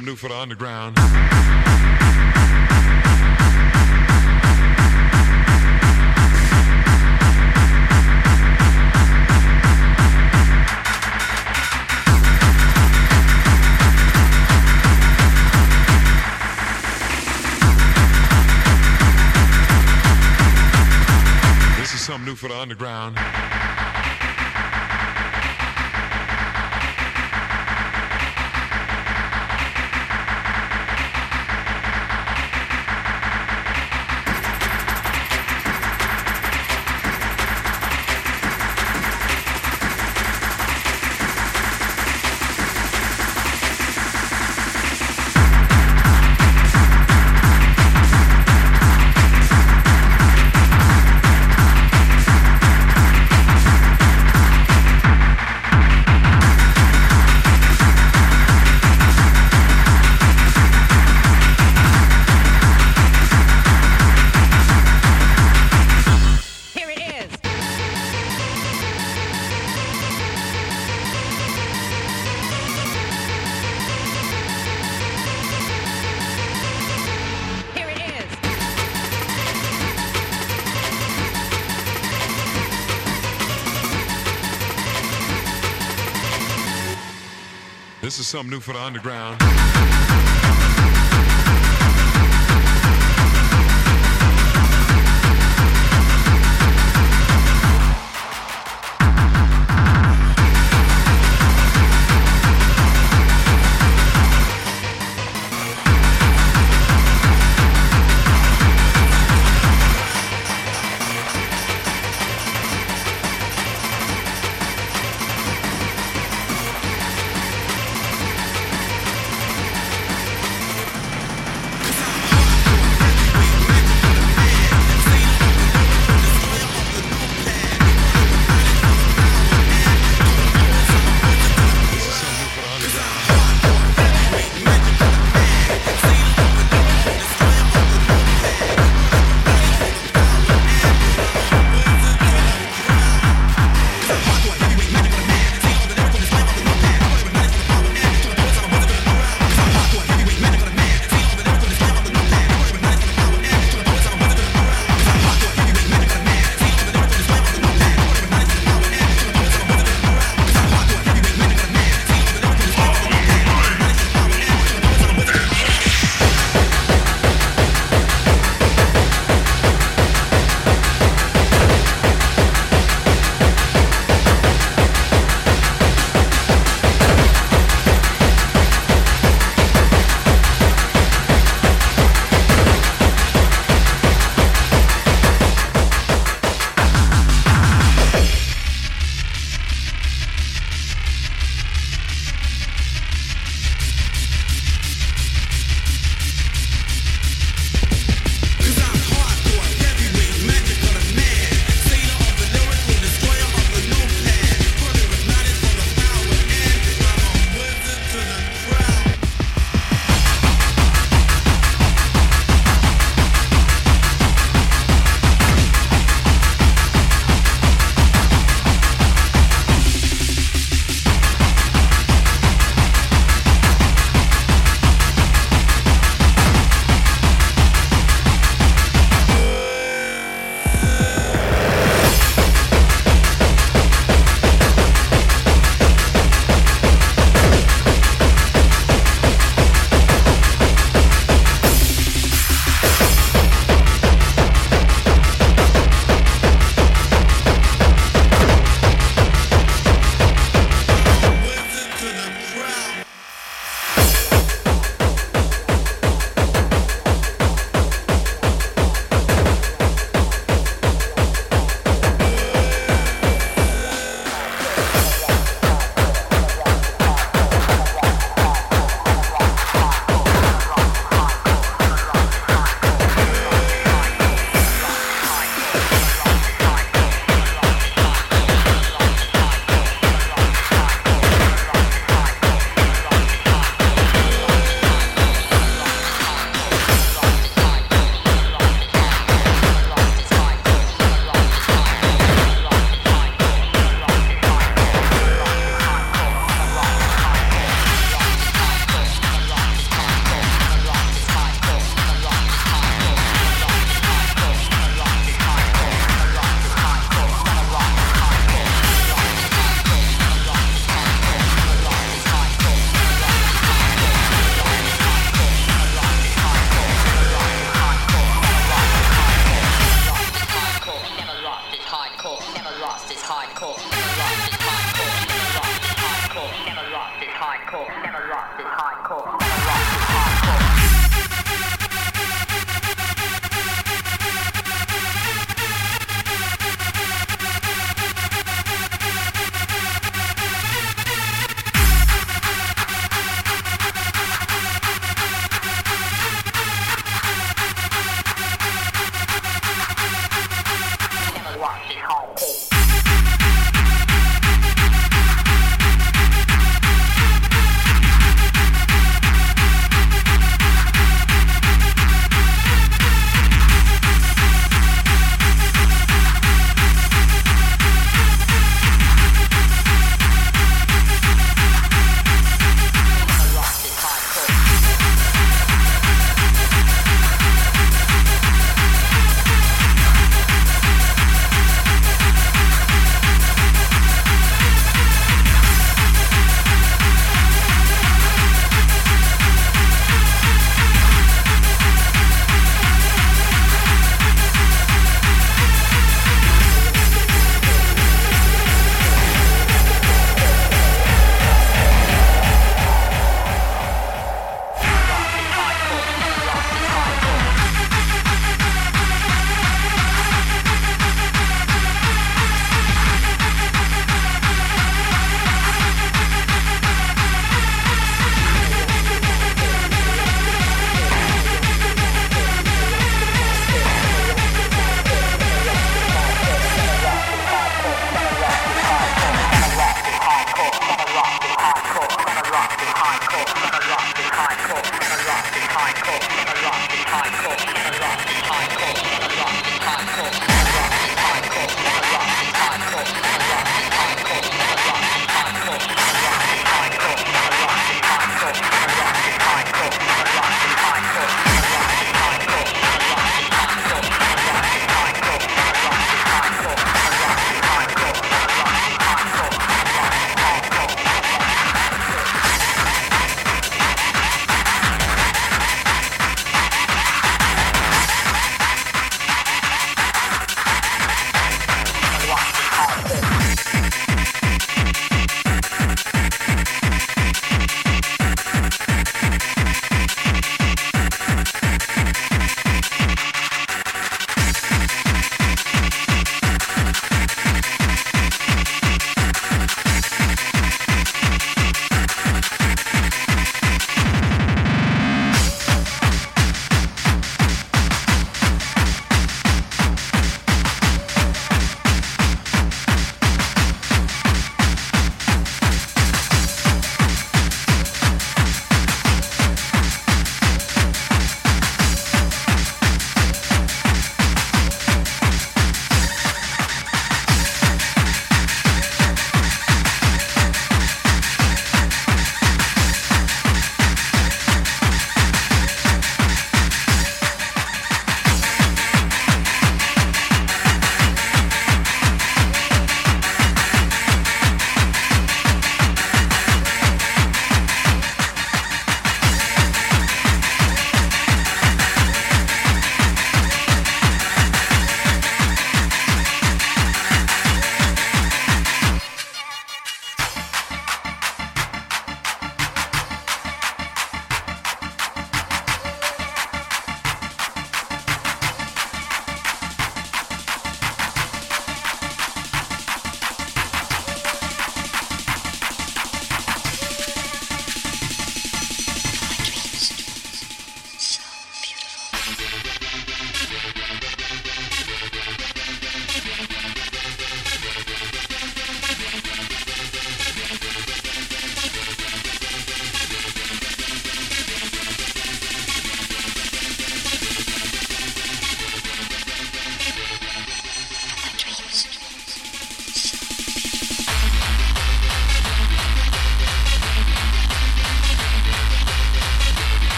something new for the underground. This is new for the underground. Something new for the underground.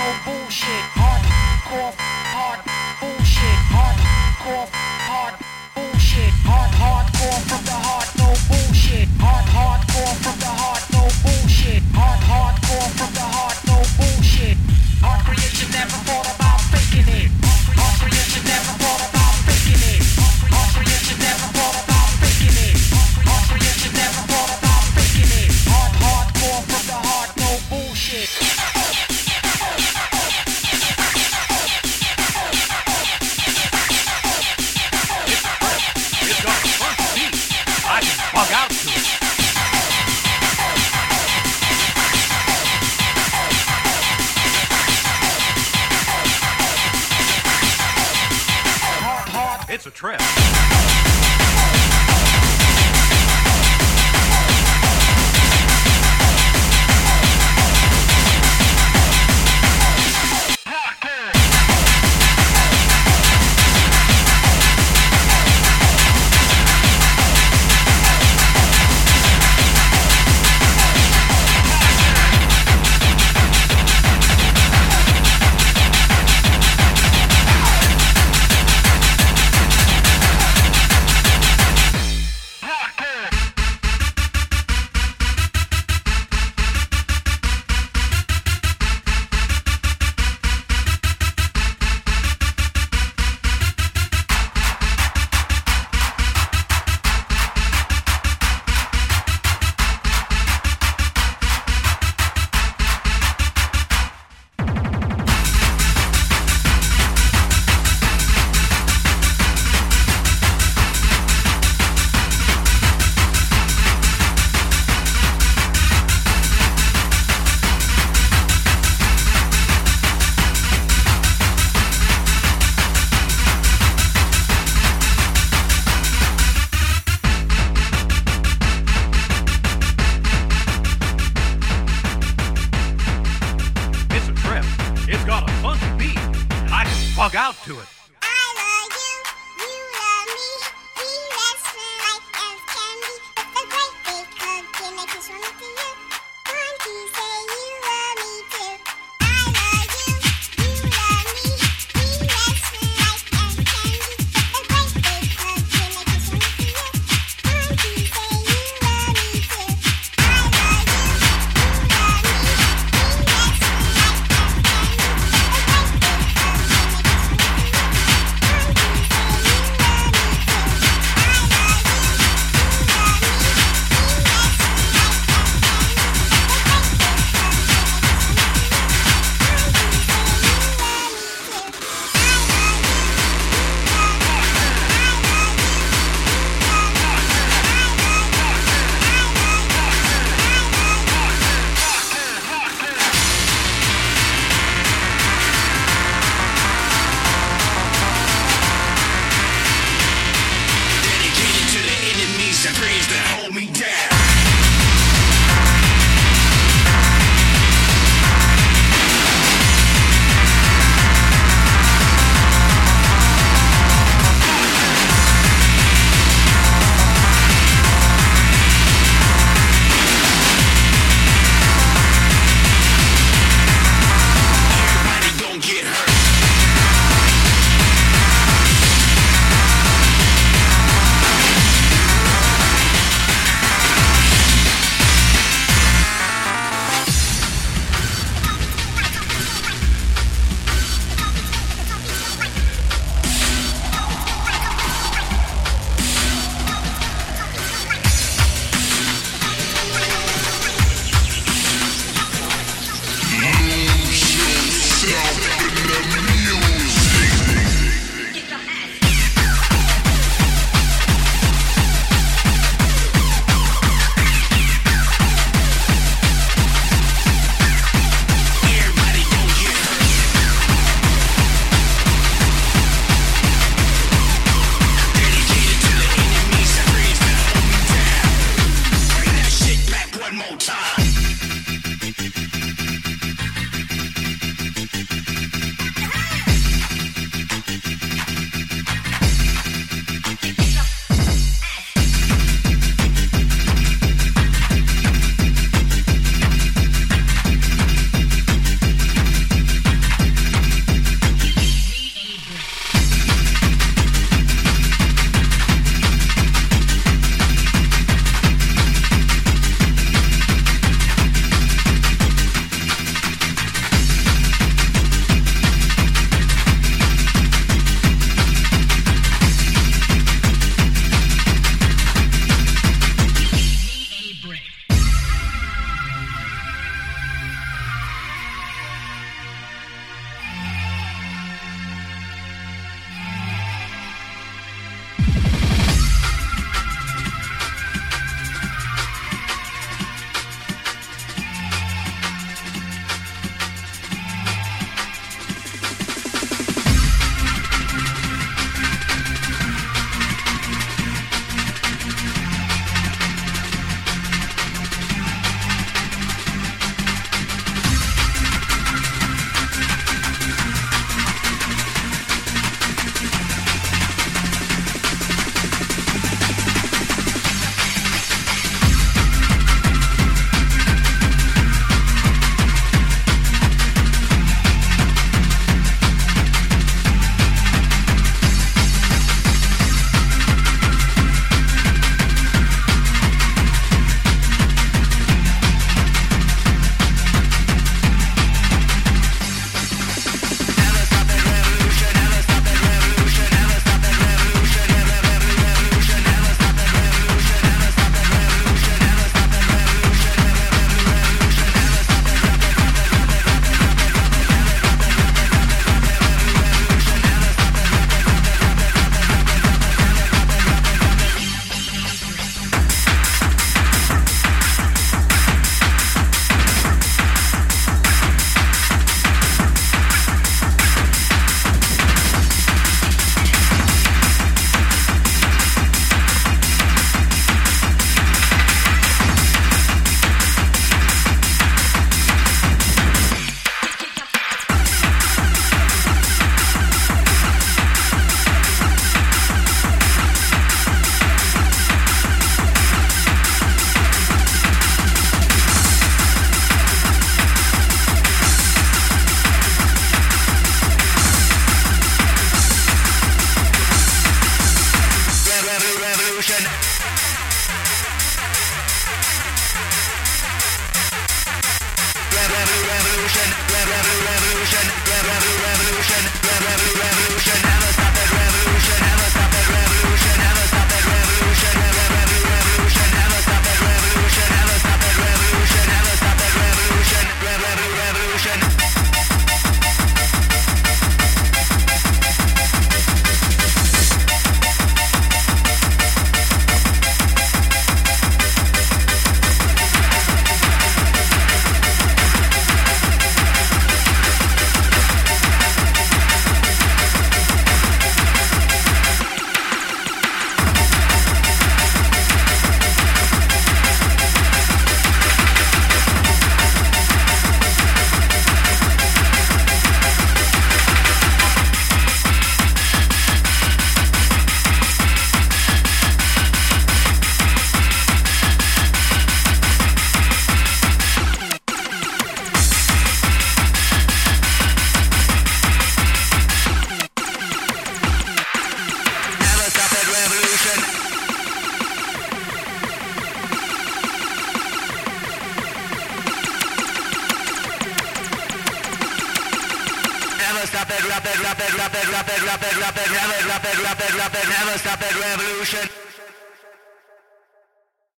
no bullshit. Hardcore.